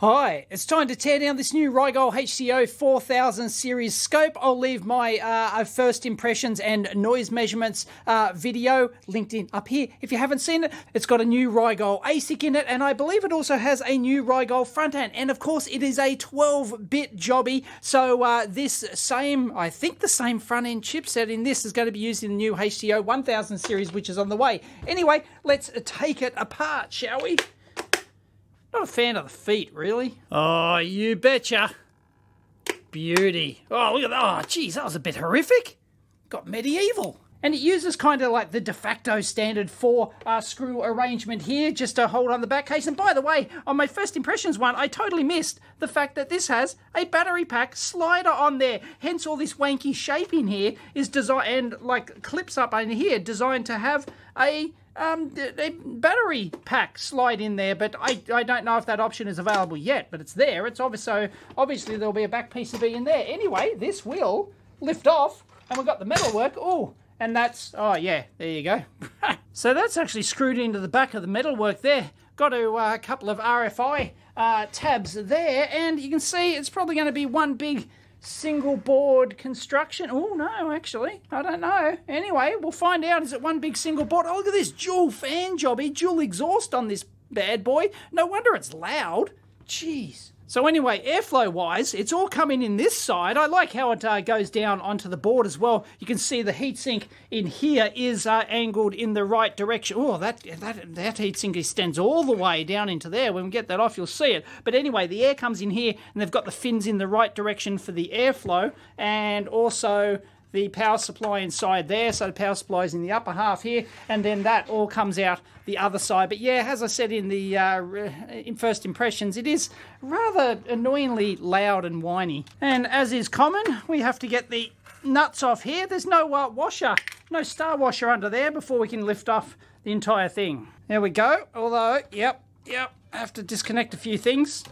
Hi, it's time to tear down this new Rigol HDO 4000 series scope. I'll leave my uh, first impressions and noise measurements uh, video linked in up here. If you haven't seen it, it's got a new Rigol ASIC in it, and I believe it also has a new Rigol front end. And of course, it is a 12 bit jobby. So, uh, this same, I think the same front end chipset in this is going to be used in the new HDO 1000 series, which is on the way. Anyway, let's take it apart, shall we? Not a fan of the feet, really. Oh, you betcha. Beauty. Oh, look at that. Oh, geez, that was a bit horrific. Got medieval. And it uses kind of like the de facto standard four uh, screw arrangement here just to hold on the back case. And by the way, on my first impressions one, I totally missed the fact that this has a battery pack slider on there. Hence all this wanky shape in here is designed and like clips up in here designed to have a um, battery pack slide in there, but I, I don't know if that option is available yet, but it's there. It's obvious, so obviously there'll be a back PCB in there. Anyway, this will lift off, and we've got the metalwork. Oh, and that's, oh yeah, there you go. so that's actually screwed into the back of the metalwork there. Got a uh, couple of RFI uh, tabs there, and you can see it's probably going to be one big single board construction. Oh, no, actually. I don't know. Anyway, we'll find out. Is it one big single board? Oh, look at this dual fan jobby, dual exhaust on this bad boy. No wonder it's loud. Jeez. So anyway, airflow wise, it's all coming in this side. I like how it uh, goes down onto the board as well. You can see the heatsink in here is uh, angled in the right direction. Oh, that, that, that heatsink extends all the way down into there. When we get that off, you'll see it. But anyway, the air comes in here and they've got the fins in the right direction for the airflow and also the power supply inside there. So the power supply is in the upper half here, and then that all comes out the other side. But yeah, as I said in the uh, in first impressions, it is rather annoyingly loud and whiny. And as is common, we have to get the nuts off here. There's no uh, washer, no star washer under there before we can lift off the entire thing. There we go. Although, yep, yep, I have to disconnect a few things.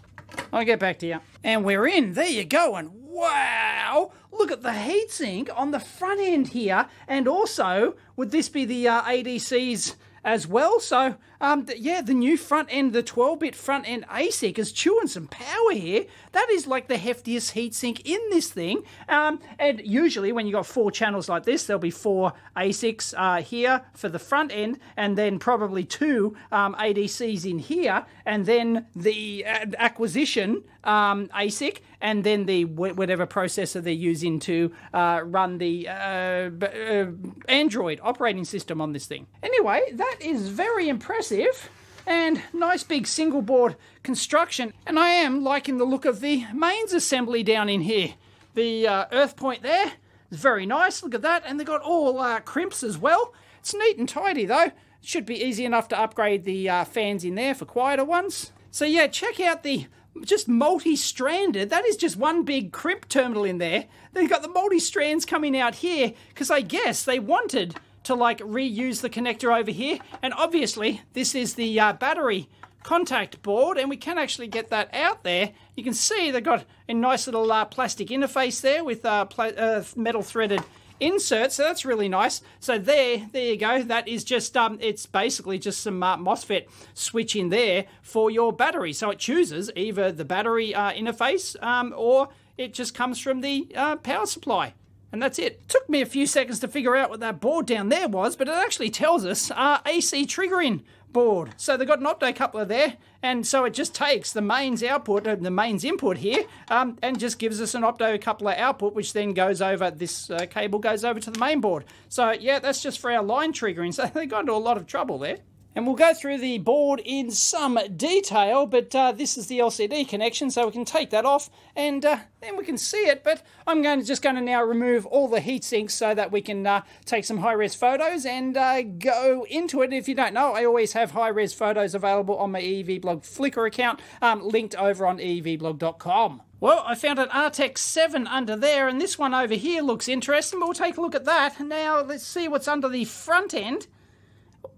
I'll get back to you. And we're in. There you go. And wow, look at the heatsink on the front end here. And also, would this be the uh, ADC's as well. So, um, yeah, the new front end, the 12 bit front end ASIC is chewing some power here. That is like the heftiest heatsink in this thing. Um, and usually, when you got four channels like this, there'll be four ASICs uh, here for the front end, and then probably two um, ADCs in here, and then the uh, acquisition um, ASIC, and then the whatever processor they're using to uh, run the uh, uh, Android operating system on this thing. Anyway, that is very impressive and nice big single board construction. And I am liking the look of the mains assembly down in here. The uh, earth point there is very nice. Look at that. And they've got all uh, crimps as well. It's neat and tidy though. It should be easy enough to upgrade the uh, fans in there for quieter ones. So yeah, check out the just multi-stranded. That is just one big crimp terminal in there. They've got the multi-strands coming out here because I guess they wanted to like reuse the connector over here. And obviously this is the uh, battery contact board and we can actually get that out there. You can see they've got a nice little uh, plastic interface there with uh, uh metal threaded insert, so that's really nice. So there, there you go. That is just, um, it's basically just some uh, MOSFET switch in there for your battery. So it chooses either the battery uh, interface um, or it just comes from the uh, power supply. And that's it. Took me a few seconds to figure out what that board down there was, but it actually tells us uh, AC triggering board. So they've got an optocoupler there, and so it just takes the mains output, the mains input here, um, and just gives us an optocoupler output, which then goes over, this uh, cable goes over to the main board. So yeah, that's just for our line triggering. So they got into a lot of trouble there. And we'll go through the board in some detail, but uh, this is the LCD connection, so we can take that off and uh, then we can see it. But I'm going to just going to now remove all the heat sinks so that we can uh, take some high-res photos and uh, go into it. If you don't know, I always have high-res photos available on my EEV Blog Flickr account, um, linked over on eevblog.com. Well, I found an Artix 7 under there, and this one over here looks interesting, but we'll take a look at that. Now, let's see what's under the front end.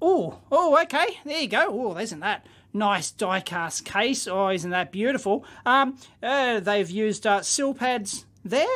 Oh, oh, okay. There you go. Oh, isn't that nice die-cast case? Oh, isn't that beautiful? Um, uh, they've used uh, sill pads there,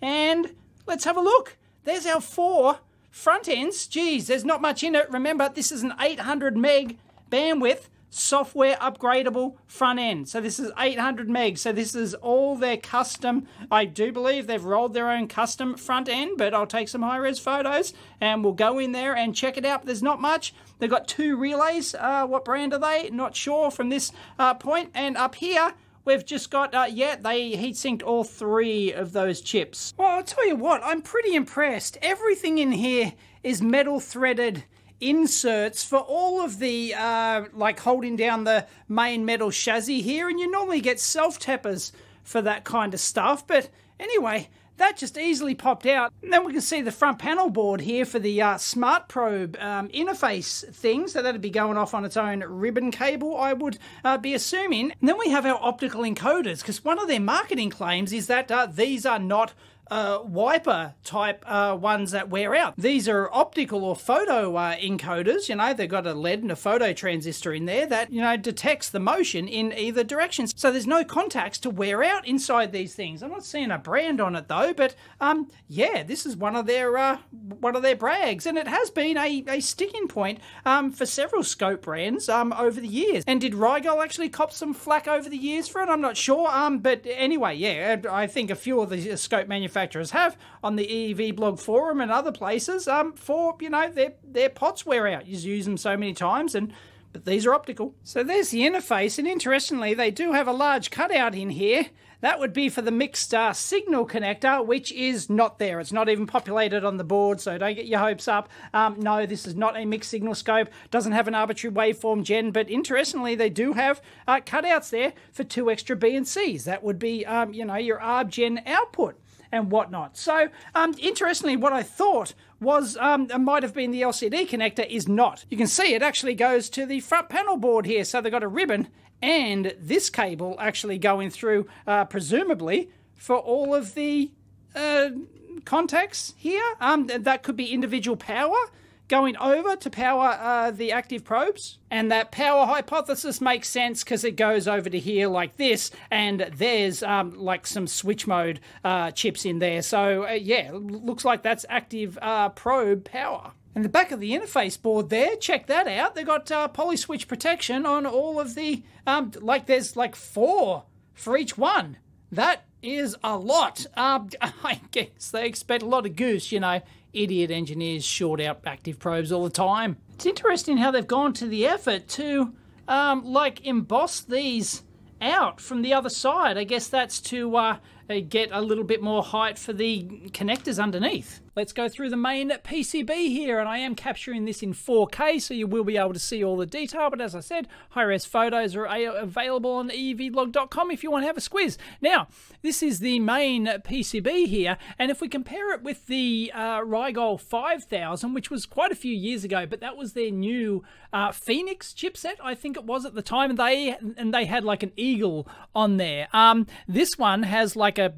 and let's have a look. There's our four front ends. Geez, there's not much in it. Remember, this is an 800 meg bandwidth software upgradable front end. So this is 800 meg. So this is all their custom. I do believe they've rolled their own custom front end, but I'll take some high res photos and we'll go in there and check it out. There's not much. They've got two relays. Uh, what brand are they? Not sure from this uh, point. And up here, We've just got, uh, yeah, they heat sinked all three of those chips. Well, I'll tell you what, I'm pretty impressed. Everything in here is metal threaded inserts for all of the uh, like holding down the main metal chassis here and you normally get self tappers for that kind of stuff but anyway that just easily popped out. And then we can see the front panel board here for the uh, Smart Probe um, interface thing. So that'd be going off on its own ribbon cable, I would uh, be assuming. And then we have our optical encoders, because one of their marketing claims is that uh, these are not uh, wiper type uh, ones that wear out. These are optical or photo uh, encoders. You know, they've got a LED and a photo transistor in there that, you know, detects the motion in either direction. So there's no contacts to wear out inside these things. I'm not seeing a brand on it though, but um, yeah, this is one of their uh, one of their brags, and it has been a, a sticking point um, for several scope brands um, over the years. And did Rigol actually cop some flack over the years for it? I'm not sure. Um, but anyway, yeah, I think a few of the scope manufacturers manufacturers have on the EEV blog forum and other places um, for, you know, their, their pots wear out. You use them so many times and but these are optical. So there's the interface, and interestingly, they do have a large cutout in here. That would be for the mixed uh, signal connector, which is not there. It's not even populated on the board, so don't get your hopes up. Um, no, this is not a mixed signal scope. Doesn't have an arbitrary waveform gen, but interestingly, they do have uh, cutouts there for two extra BNCs. That would be, um, you know, your ARB gen output and whatnot. So, um, interestingly, what I thought was um, might have been the LCD connector is not. You can see it actually goes to the front panel board here. So they've got a ribbon and this cable actually going through, uh, presumably, for all of the uh, contacts here. Um, that could be individual power going over to power uh, the active probes. And that power hypothesis makes sense because it goes over to here like this, and there's um, like some switch mode uh, chips in there. So, uh, yeah, looks like that's active uh, probe power. And the back of the interface board there, check that out. They've got uh, poly switch protection on all of the, um, like there's like four for each one. That is a lot. Um, I guess they expect a lot of goose, you know idiot engineers short out active probes all the time. It's interesting how they've gone to the effort to um, like emboss these out from the other side. I guess that's to uh, get a little bit more height for the connectors underneath. Let's go through the main PCB here, and I am capturing this in 4K, so you will be able to see all the detail, but as I said, high-res photos are available on eevblog.com if you want to have a squiz. Now, this is the main PCB here, and if we compare it with the uh, Rigol 5000, which was quite a few years ago, but that was their new uh, Phoenix chipset, I think it was at the time, and they and they had like an eagle on there. Um, this one has like a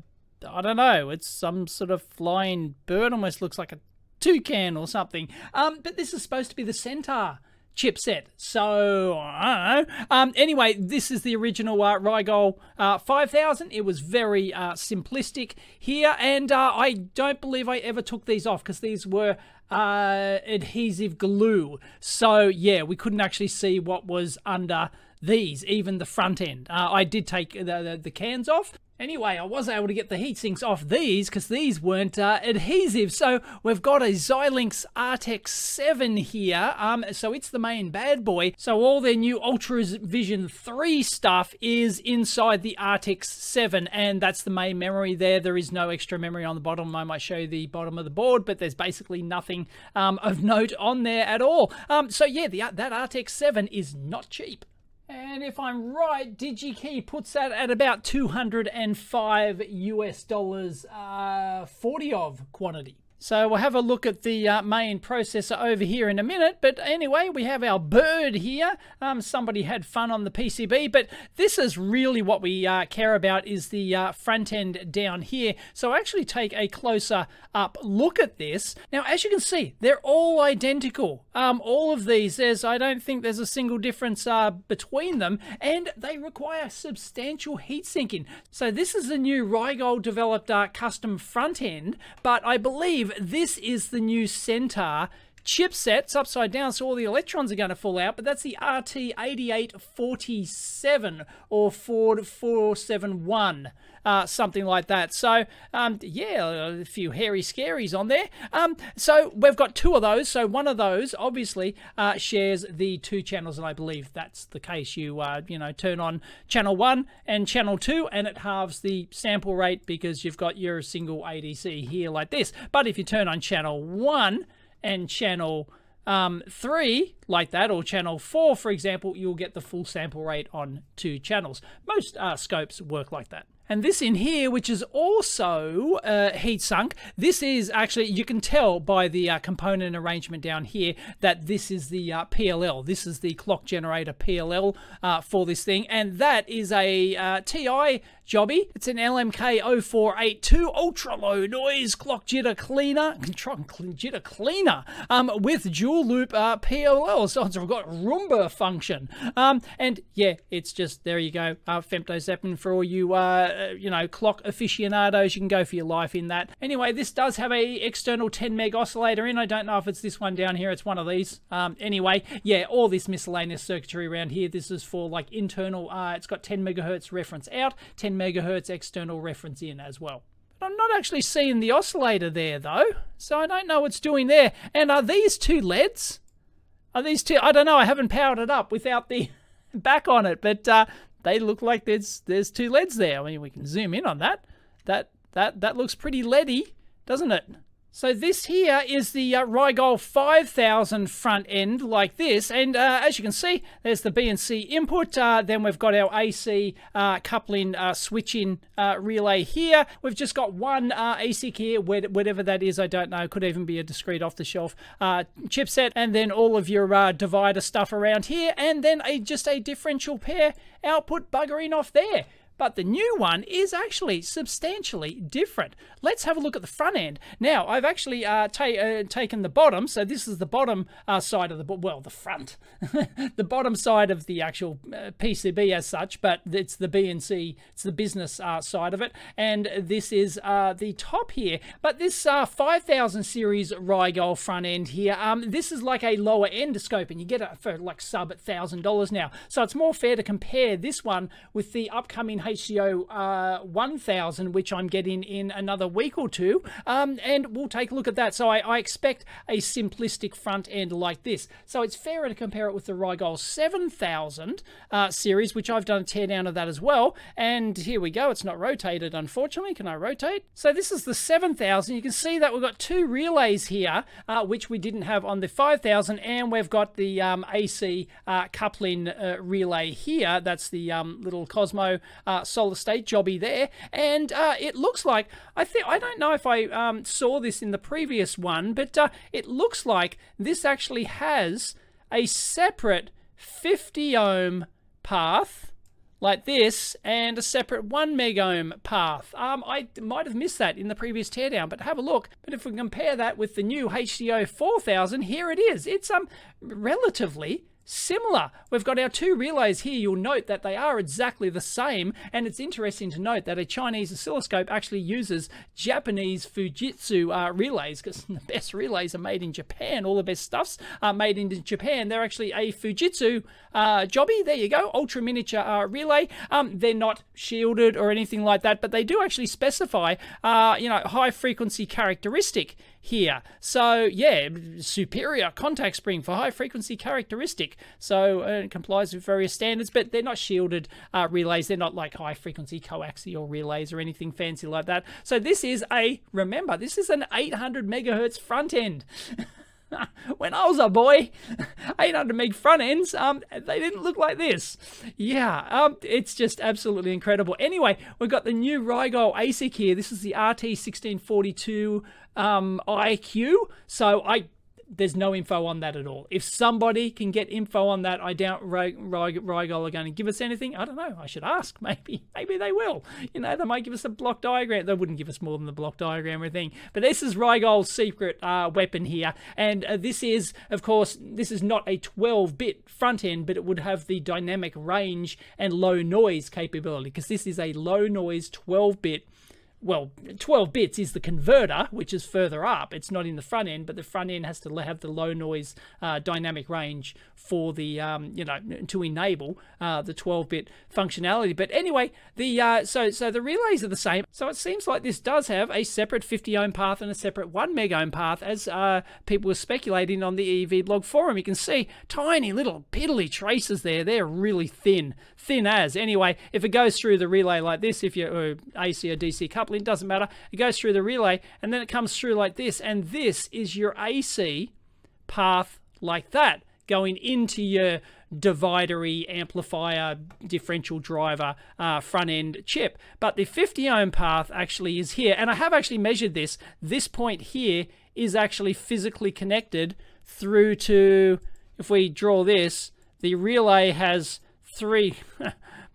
I don't know, it's some sort of flying bird, almost looks like a toucan or something. Um, but this is supposed to be the Centaur chipset. So, I don't know. Um, anyway, this is the original uh, Rigol uh, 5000. It was very uh, simplistic here, and uh, I don't believe I ever took these off because these were uh, adhesive glue. So, yeah, we couldn't actually see what was under these, even the front end. Uh, I did take the, the, the, cans off, Anyway, I was able to get the heat sinks off these because these weren't uh, adhesive. So we've got a Xilinx Artix 7 here. Um, so it's the main bad boy. So all their new Ultra Vision 3 stuff is inside the Artix 7 and that's the main memory there. There is no extra memory on the bottom. I might show you the bottom of the board, but there's basically nothing um, of note on there at all. Um, so yeah, the, that Artix 7 is not cheap. And if I'm right, DigiKey puts that at about 205 US dollars, uh, 40 of quantity. So we'll have a look at the uh, main processor over here in a minute. But anyway, we have our bird here. Um, somebody had fun on the PCB, but this is really what we uh, care about is the uh, front end down here. So actually take a closer up look at this. Now, as you can see, they're all identical. Um, all of these, there's I don't think there's a single difference uh, between them, and they require substantial heat sinking. So this is a new Rigol developed uh, custom front end, but I believe this is the new Centaur chipset. upside down, so all the electrons are going to fall out, but that's the RT8847 or Ford 471 uh, something like that. So, um, yeah, a few hairy scaries on there. Um, so we've got two of those. So one of those obviously uh, shares the two channels, and I believe that's the case. You, uh, you know, turn on channel one and channel two, and it halves the sample rate because you've got your single ADC here like this. But if you turn on channel one and channel um, three, like that, or channel four, for example, you'll get the full sample rate on two channels. Most uh, scopes work like that. And this in here, which is also uh, heat sunk, this is actually, you can tell by the uh, component arrangement down here that this is the uh, PLL. This is the clock generator PLL uh, for this thing. And that is a uh, TI jobby. It's an LMK 0482 ultra low noise clock jitter cleaner, control jitter cleaner um, with dual loop uh, PLL. So it's got Roomba function. Um, and yeah, it's just, there you go, uh, femtozeppin for all you, uh, you know, clock aficionados. You can go for your life in that. Anyway, this does have a external 10 meg oscillator in. I don't know if it's this one down here. It's one of these. Um, anyway, yeah, all this miscellaneous circuitry around here. This is for like internal, uh, it's got 10 megahertz reference out, 10 megahertz external reference in as well. But I'm not actually seeing the oscillator there though, so I don't know what's doing there. And are these two LEDs? Are these two? I don't know. I haven't powered it up without the back on it, but uh, they look like there's there's two LEDs there. I mean, we can zoom in on that. That that that looks pretty LEDy, doesn't it? So this here is the uh, Rigol 5000 front end like this and uh, as you can see there's the BNC input. Uh, then we've got our AC uh, coupling uh, switching uh, relay here. We've just got one ASIC here whatever that is I don't know. Could even be a discrete off the shelf chipset. And then all of your divider stuff around here and then a just a differential pair output buggering off there but the new one is actually substantially different. Let's have a look at the front end. Now, I've actually uh, ta uh, taken the bottom, so this is the bottom uh, side of the, well, the front, the bottom side of the actual uh, PCB as such, but it's the BNC, it's the business uh, side of it, and this is uh, the top here. But this 5000 series Rigol front end here, um, this is like a lower end scope, and you get it for like sub $1,000 now. So it's more fair to compare this one with the upcoming HDO uh, 1000, which I'm getting in another week or two, um, and we'll take a look at that. So I, I, expect a simplistic front end like this. So it's fairer to compare it with the Rigol 7000 uh, series, which I've done a teardown of that as well. And here we go. It's not rotated, unfortunately. Can I rotate? So this is the 7000. You can see that we've got two relays here, uh, which we didn't have on the 5000, and we've got the um, AC uh, coupling uh, relay here. That's the um, little Cosmo uh, state jobby there, and uh, it looks like I think I don't know if I um, saw this in the previous one, but uh, it looks like this actually has a separate 50 ohm path like this and a separate 1 megohm path. Um, I might have missed that in the previous teardown, but have a look. But if we compare that with the new HDO 4000, here it is. It's um relatively similar. We've got our two relays here. You'll note that they are exactly the same. And it's interesting to note that a Chinese oscilloscope actually uses Japanese Fujitsu uh, relays because the best relays are made in Japan. All the best stuffs are made in Japan. They're actually a Fujitsu uh, jobby. There you go. Ultra miniature uh, relay. Um, they're not shielded or anything like that, but they do actually specify, uh, you know, high frequency characteristic here. So yeah, superior contact spring for high frequency characteristic. So uh, it complies with various standards, but they're not shielded uh, relays. They're not like high frequency coaxial relays or anything fancy like that. So this is a, remember, this is an 800 megahertz front end. when I was a boy, 800 meg front ends, um, they didn't look like this. Yeah, um, it's just absolutely incredible. Anyway, we've got the new Rigol ASIC here. This is the RT1642 um, IQ. So I there's no info on that at all. If somebody can get info on that, I doubt Rigol are going to give us anything. I don't know. I should ask. Maybe, maybe they will. You know, they might give us a block diagram. They wouldn't give us more than the block diagram or thing. But this is Rigol's secret uh, weapon here, and uh, this is, of course, this is not a 12-bit front end, but it would have the dynamic range and low noise capability because this is a low noise 12-bit well, 12 bits is the converter, which is further up. It's not in the front end, but the front end has to have the low noise uh, dynamic range for the, um, you know, to enable uh, the 12-bit functionality. But anyway, the uh, so so the relays are the same. So it seems like this does have a separate 50 ohm path and a separate 1 meg ohm path, as uh, people were speculating on the EEV blog forum. You can see tiny little piddly traces there. They're really thin, thin as. Anyway, if it goes through the relay like this, if you're AC or DC coupling it doesn't matter. It goes through the relay and then it comes through like this. And this is your AC path like that going into your dividery amplifier differential driver uh, front end chip but the 50 ohm path actually is here and I have actually measured this this point here is actually physically connected through to if we draw this the relay has three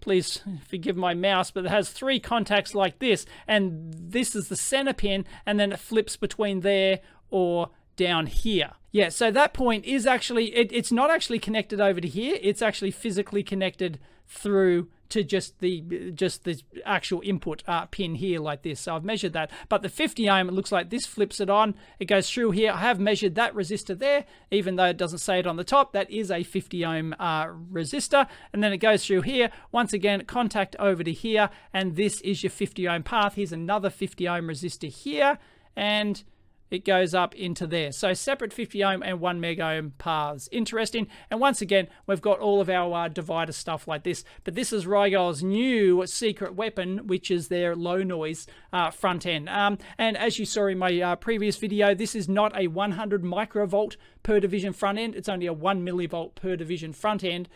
please forgive my mouse, but it has three contacts like this, and this is the center pin, and then it flips between there or down here. Yeah, so that point is actually, it, it's not actually connected over to here, it's actually physically connected through to just the just the actual input uh, pin here like this. So I've measured that. But the 50 ohm, it looks like this flips it on. It goes through here. I have measured that resistor there, even though it doesn't say it on the top. That is a 50 ohm uh, resistor. And then it goes through here. Once again, contact over to here. And this is your 50 ohm path. Here's another 50 ohm resistor here. And it goes up into there. So separate 50 ohm and 1 mega ohm paths. Interesting. And once again, we've got all of our uh, divider stuff like this. But this is Rigol's new secret weapon, which is their low noise uh, front end. Um, and as you saw in my uh, previous video, this is not a 100 microvolt per division front end. It's only a 1 millivolt per division front end.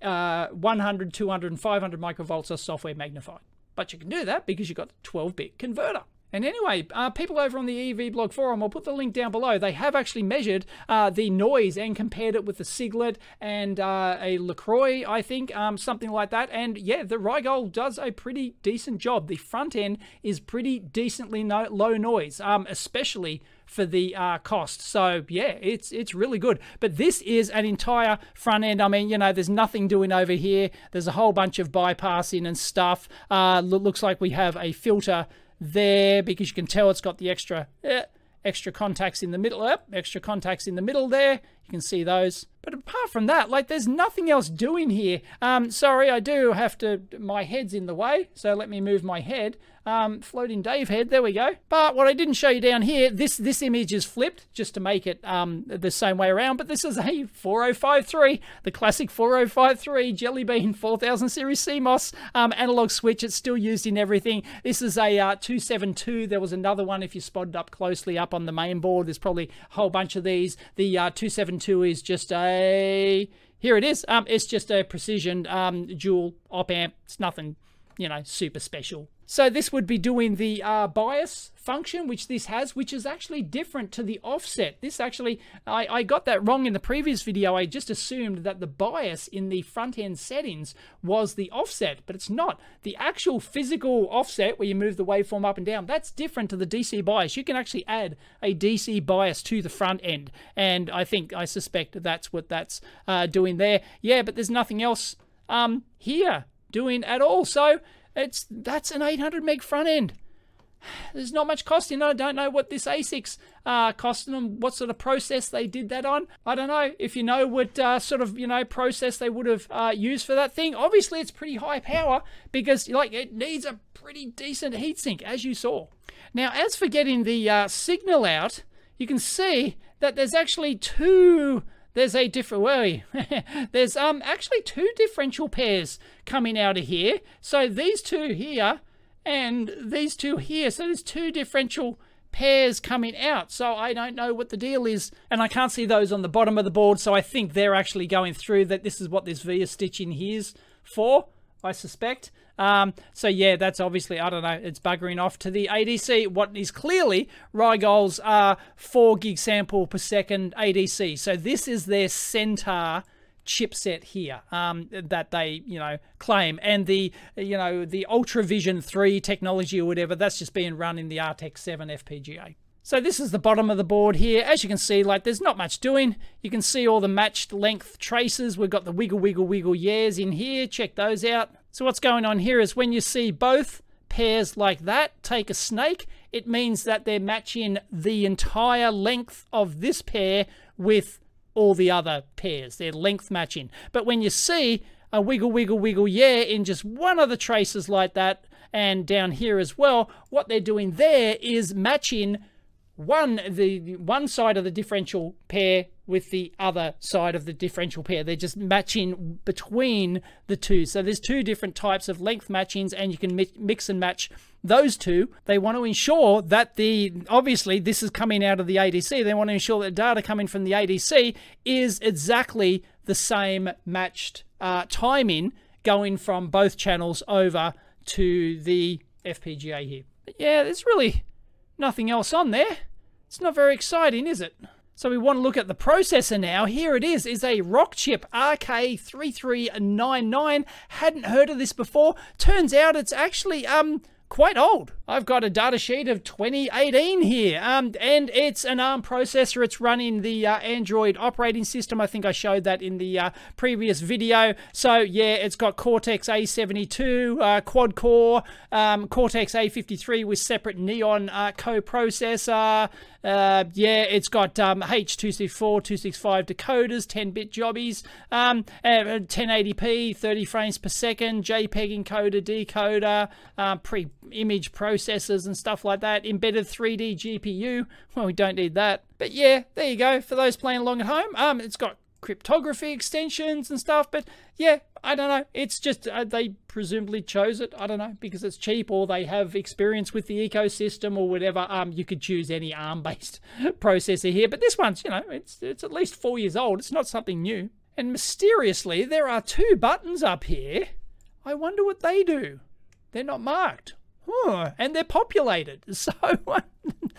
Uh, 100, 200, and 500 microvolts are software magnified. But you can do that because you've got the 12-bit converter. And anyway, uh, people over on the EEV blog forum, I'll put the link down below. They have actually measured uh, the noise and compared it with the Siglent and uh, a LeCroy, I think, um, something like that. And yeah, the Rigol does a pretty decent job. The front end is pretty decently no low noise, um, especially for the uh, cost. So yeah, it's it's really good. But this is an entire front end. I mean, you know, there's nothing doing over here. There's a whole bunch of bypassing and stuff. Uh, looks like we have a filter there because you can tell it's got the extra eh, extra contacts in the middle, eh, extra contacts in the middle there. You can see those. But apart from that, like there's nothing else doing here. Um, sorry, I do have to, my head's in the way, so let me move my head. Um, floating Dave head, there we go. But what I didn't show you down here, this this image is flipped just to make it um, the same way around, but this is a 4053, the classic 4053 Jelly Bean 4000 series CMOS um, analog switch. It's still used in everything. This is a uh, 272. There was another one if you spotted up closely up on the main board. There's probably a whole bunch of these. The uh, 272 is just a here it is. Um, it's just a precision um, dual op amp. It's nothing, you know, super special. So this would be doing the uh, bias function, which this has, which is actually different to the offset. This actually, I, I got that wrong in the previous video. I just assumed that the bias in the front end settings was the offset, but it's not. The actual physical offset, where you move the waveform up and down, that's different to the DC bias. You can actually add a DC bias to the front end, and I think, I suspect that's what that's uh, doing there. Yeah, but there's nothing else um, here doing at all. So it's that's an 800 meg front end. There's not much costing. I don't know what this ASIC's uh, costing them, what sort of process they did that on. I don't know. If you know what uh, sort of, you know, process they would have uh, used for that thing, obviously it's pretty high power because, like, it needs a pretty decent heatsink, as you saw. Now, as for getting the uh, signal out, you can see that there's actually two there's a different way. there's um actually two differential pairs coming out of here. So these two here and these two here. So there's two differential pairs coming out. So I don't know what the deal is. And I can't see those on the bottom of the board. So I think they're actually going through that this is what this via stitching here's for. I suspect. Um, so yeah, that's obviously I don't know. It's buggering off to the ADC. What is clearly Rigol's uh, four gig sample per second ADC. So this is their Centaur chipset here um, that they you know claim and the you know the ultravision 3 technology or whatever that's just being run in the Artix 7 fpga so this is the bottom of the board here. As you can see, like there's not much doing. You can see all the matched length traces. We've got the wiggle, wiggle, wiggle yeahs in here. Check those out. So what's going on here is when you see both pairs like that take a snake, it means that they're matching the entire length of this pair with all the other pairs. They're length matching. But when you see a wiggle, wiggle, wiggle, yeah, in just one of the traces like that, and down here as well, what they're doing there is matching one the one side of the differential pair with the other side of the differential pair. They're just matching between the two. So there's two different types of length matchings, and you can mix and match those two. They want to ensure that the obviously this is coming out of the ADC. They want to ensure that data coming from the ADC is exactly the same matched uh, timing going from both channels over to the FPGA here. But yeah, there's really nothing else on there. It's not very exciting, is it? So we want to look at the processor now. Here it is, is a Rockchip RK3399. Hadn't heard of this before. Turns out it's actually um quite old. I've got a datasheet of 2018 here, um, and it's an ARM processor. It's running the uh, Android operating system. I think I showed that in the uh, previous video. So yeah, it's got Cortex A72, uh, quad core, um, Cortex A53 with separate Neon uh, co-processor. Uh, yeah, it's got um, H264, 265 decoders, 10-bit jobbies, um, 1080p, uh, 30 frames per second, JPEG encoder, decoder, pre-image processors and stuff like that, embedded 3D GPU. Well, we don't need that. But yeah, there you go. For those playing along at home, um, it's got cryptography extensions and stuff. But yeah, I don't know. It's just uh, they presumably chose it. I don't know because it's cheap or they have experience with the ecosystem or whatever. Um, you could choose any ARM-based processor here, but this one's you know it's it's at least four years old. It's not something new. And mysteriously, there are two buttons up here. I wonder what they do. They're not marked. Huh, and they're populated. So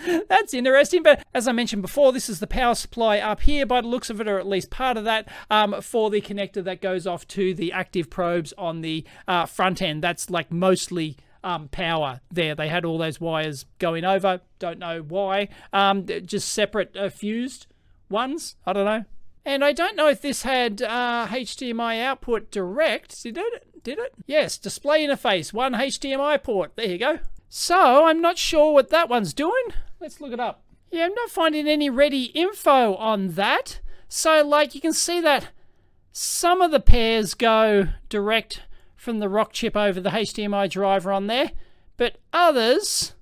that's interesting. But as I mentioned before, this is the power supply up here by the looks of it, or at least part of that, um, for the connector that goes off to the active probes on the uh, front end. That's like mostly um, power there. They had all those wires going over. Don't know why. Um, just separate uh, fused ones. I don't know. And I don't know if this had uh, HDMI output direct. Did it? Did it? Yes, display interface, one HDMI port. There you go. So I'm not sure what that one's doing. Let's look it up. Yeah, I'm not finding any ready info on that. So, like, you can see that some of the pairs go direct from the Rockchip over the HDMI driver on there, but others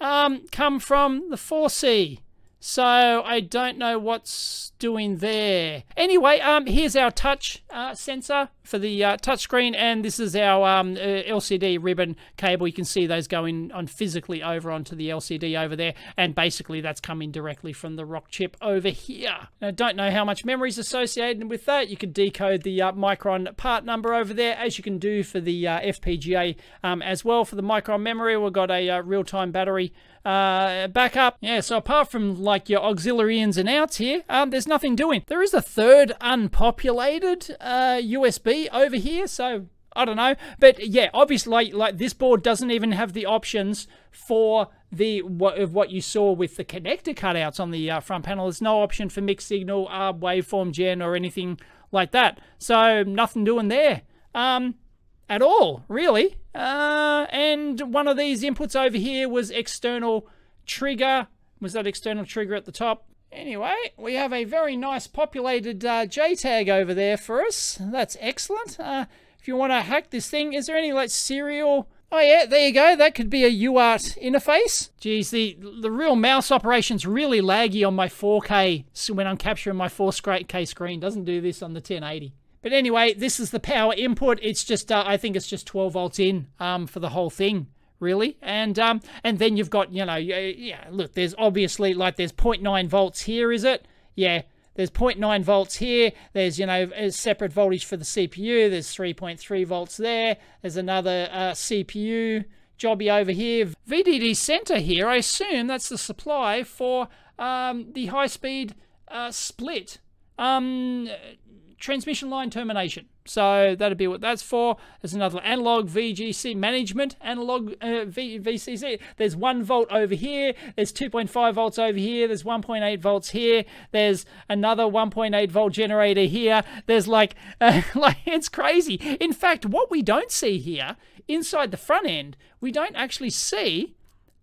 um, come from the 4C. So I don't know what's doing there. Anyway, um, here's our touch uh, sensor for the uh, touchscreen, and this is our um, uh, LCD ribbon cable. You can see those going on physically over onto the LCD over there, and basically that's coming directly from the Rockchip over here. I don't know how much memory is associated with that. You can decode the uh, Micron part number over there, as you can do for the uh, FPGA um, as well. For the Micron memory, we've got a uh, real-time battery uh, backup. Yeah, so apart from like your auxiliary ins and outs here, um, there's nothing doing. There is a third unpopulated uh, USB over here, so I don't know. But yeah, obviously, like, like this board doesn't even have the options for the what of what you saw with the connector cutouts on the uh, front panel. There's no option for mixed signal, uh, waveform gen, or anything like that. So nothing doing there. Um, at all, really. Uh, and one of these inputs over here was external trigger. Was that external trigger at the top? Anyway, we have a very nice populated uh, JTAG over there for us. That's excellent. Uh, if you want to hack this thing, is there any like serial... Oh yeah, there you go. That could be a UART interface. Geez, the, the real mouse operation's really laggy on my 4K so when I'm capturing my 4K screen. Doesn't do this on the 1080. But anyway, this is the power input. It's just, uh, I think it's just 12 volts in um, for the whole thing, really. And um, and then you've got, you know, yeah, look, there's obviously like there's 0.9 volts here, is it? Yeah, there's 0.9 volts here. There's, you know, a separate voltage for the CPU. There's 3.3 volts there. There's another uh, CPU jobby over here. VDD center here, I assume that's the supply for um, the high-speed uh, split. Um, transmission line termination. So that'd be what that's for. There's another analog VGC management, analog uh, v, VCC. There's one volt over here. There's 2.5 volts over here. There's 1.8 volts here. There's another 1.8 volt generator here. There's like, uh, like it's crazy. In fact, what we don't see here inside the front end, we don't actually see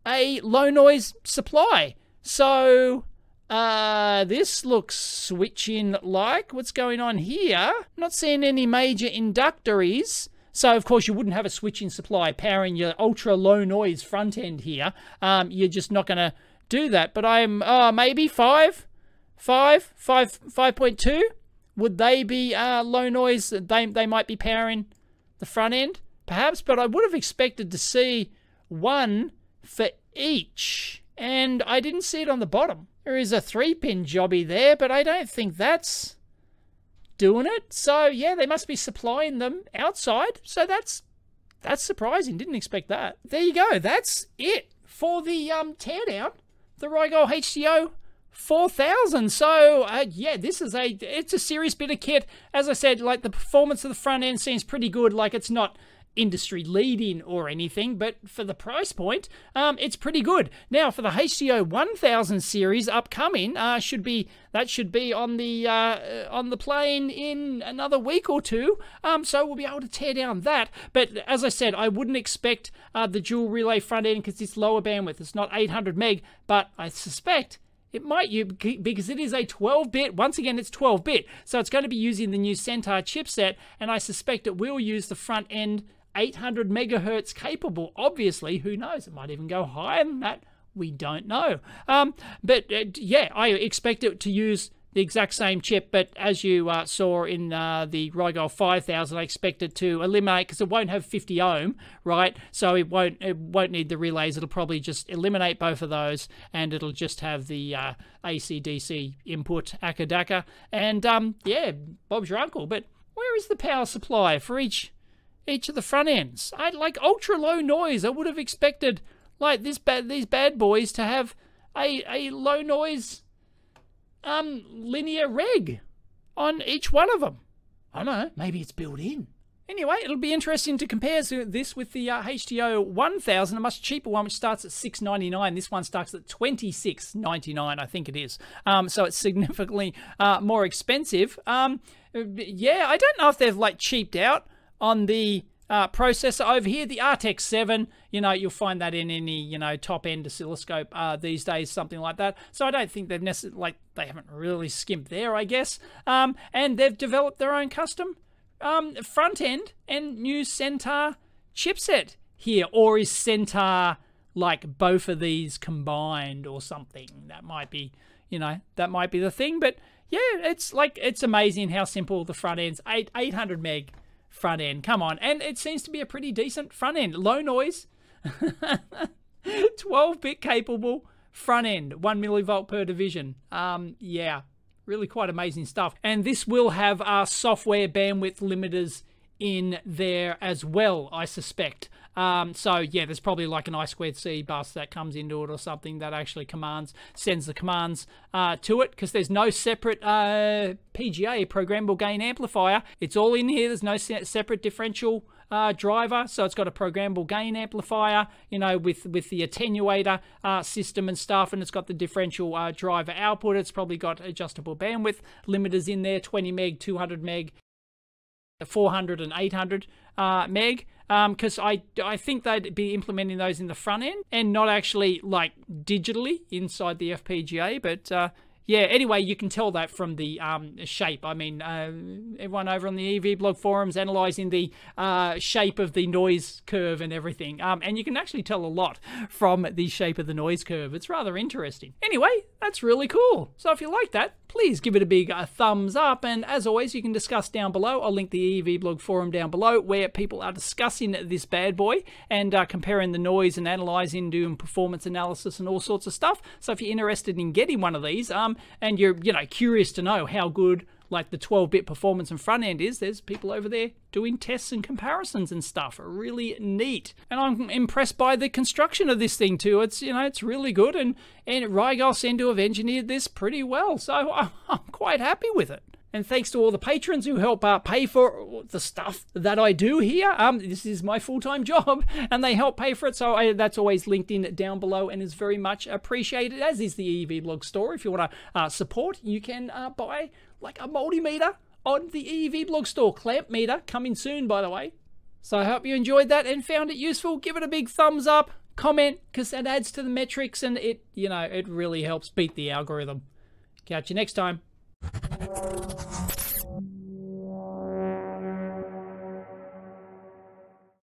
a low noise supply. So uh, this looks switching like. What's going on here? Not seeing any major inductories. So, of course, you wouldn't have a switching supply powering your ultra low noise front end here. Um, you're just not going to do that. But I'm, uh, maybe five, five, five, five point two. Would they be uh, low noise? They, they might be powering the front end, perhaps. But I would have expected to see one for each. And I didn't see it on the bottom. There is a three pin jobby there, but I don't think that's doing it. So yeah, they must be supplying them outside. So that's that's surprising. Didn't expect that. There you go. That's it for the um teardown. The Rigol HDO 4000 so uh, yeah this is a it's a serious bit of kit as i said like the performance of the front end seems pretty good like it's not industry leading or anything, but for the price point, um, it's pretty good. Now for the HDO 1000 series upcoming, uh, should be that should be on the uh, on the plane in another week or two. Um, so we'll be able to tear down that. But as I said, I wouldn't expect uh, the dual relay front end because it's lower bandwidth. It's not 800 meg, but I suspect it might you because it is a 12-bit. Once again, it's 12-bit, so it's going to be using the new Centaur chipset, and I suspect it will use the front end 800 megahertz capable. Obviously, who knows? It might even go higher than that. We don't know. Um, but uh, yeah, I expect it to use the exact same chip, but as you uh, saw in uh, the Rigol 5000, I expect it to eliminate because it won't have 50 ohm, right? So it won't it won't need the relays. It'll probably just eliminate both of those, and it'll just have the uh, AC/DC input akadaka. And um, yeah, Bob's your uncle. But where is the power supply for each each of the front ends. I like ultra low noise. I would have expected like this bad these bad boys to have a a low noise um linear reg on each one of them. I don't know, maybe it's built in. Anyway, it'll be interesting to compare this with the uh, HDO 1000, a much cheaper one, which starts at 6.99. This one starts at 26.99, I think it is. Um, so it's significantly uh, more expensive. Um, yeah, I don't know if they've like cheaped out on the uh, processor over here, the Artix 7, you know, you'll find that in any, you know, top end oscilloscope uh, these days, something like that. So I don't think they've necessarily, like, they haven't really skimped there, I guess. Um, and they've developed their own custom um, front end and new Centaur chipset here. Or is Centaur like both of these combined or something? That might be, you know, that might be the thing. But yeah, it's like, it's amazing how simple the front end's. Eight, 800 meg front end. Come on. And it seems to be a pretty decent front end. Low noise, 12 bit capable front end, 1 millivolt per division. Um, yeah, really quite amazing stuff. And this will have our software bandwidth limiters in there as well, I suspect. Um, so yeah, there's probably like an I squared C bus that comes into it or something that actually commands sends the commands uh, to it because there's no separate uh, PGA programmable gain amplifier. It's all in here. There's no se- separate differential uh, driver, so it's got a programmable gain amplifier, you know, with with the attenuator uh, system and stuff, and it's got the differential uh, driver output. It's probably got adjustable bandwidth limiters in there, 20 meg, 200 meg, 400 and 800 uh, meg because um, I, I think they'd be implementing those in the front end and not actually like digitally inside the FPGA but uh, yeah, anyway, you can tell that from the um, shape. I mean, uh, everyone over on the EEV blog forums analyzing the uh, shape of the noise curve and everything. Um, and you can actually tell a lot from the shape of the noise curve. It's rather interesting. Anyway, that's really cool. So if you like that, please give it a big uh, thumbs up. And as always, you can discuss down below. I'll link the EEV blog forum down below where people are discussing this bad boy and uh, comparing the noise and analyzing, doing performance analysis and all sorts of stuff. So if you're interested in getting one of these, um, and you're you know curious to know how good like the 12-bit performance and front end is, there's people over there doing tests and comparisons and stuff. Really neat. And I'm impressed by the construction of this thing too. It's you know it's really good, and and Rigol seem to have engineered this pretty well. So I'm quite happy with it. And thanks to all the patrons who help uh, pay for the stuff that I do here. Um, this is my full-time job, and they help pay for it. So I, that's always linked in down below and is very much appreciated. As is the EEV Blog store. If you want to uh, support, you can uh, buy like a multimeter on the EEV Blog store. Clamp meter coming soon, by the way. So I hope you enjoyed that and found it useful. Give it a big thumbs up, comment, because that adds to the metrics and it, you know, it really helps beat the algorithm. Catch you next time.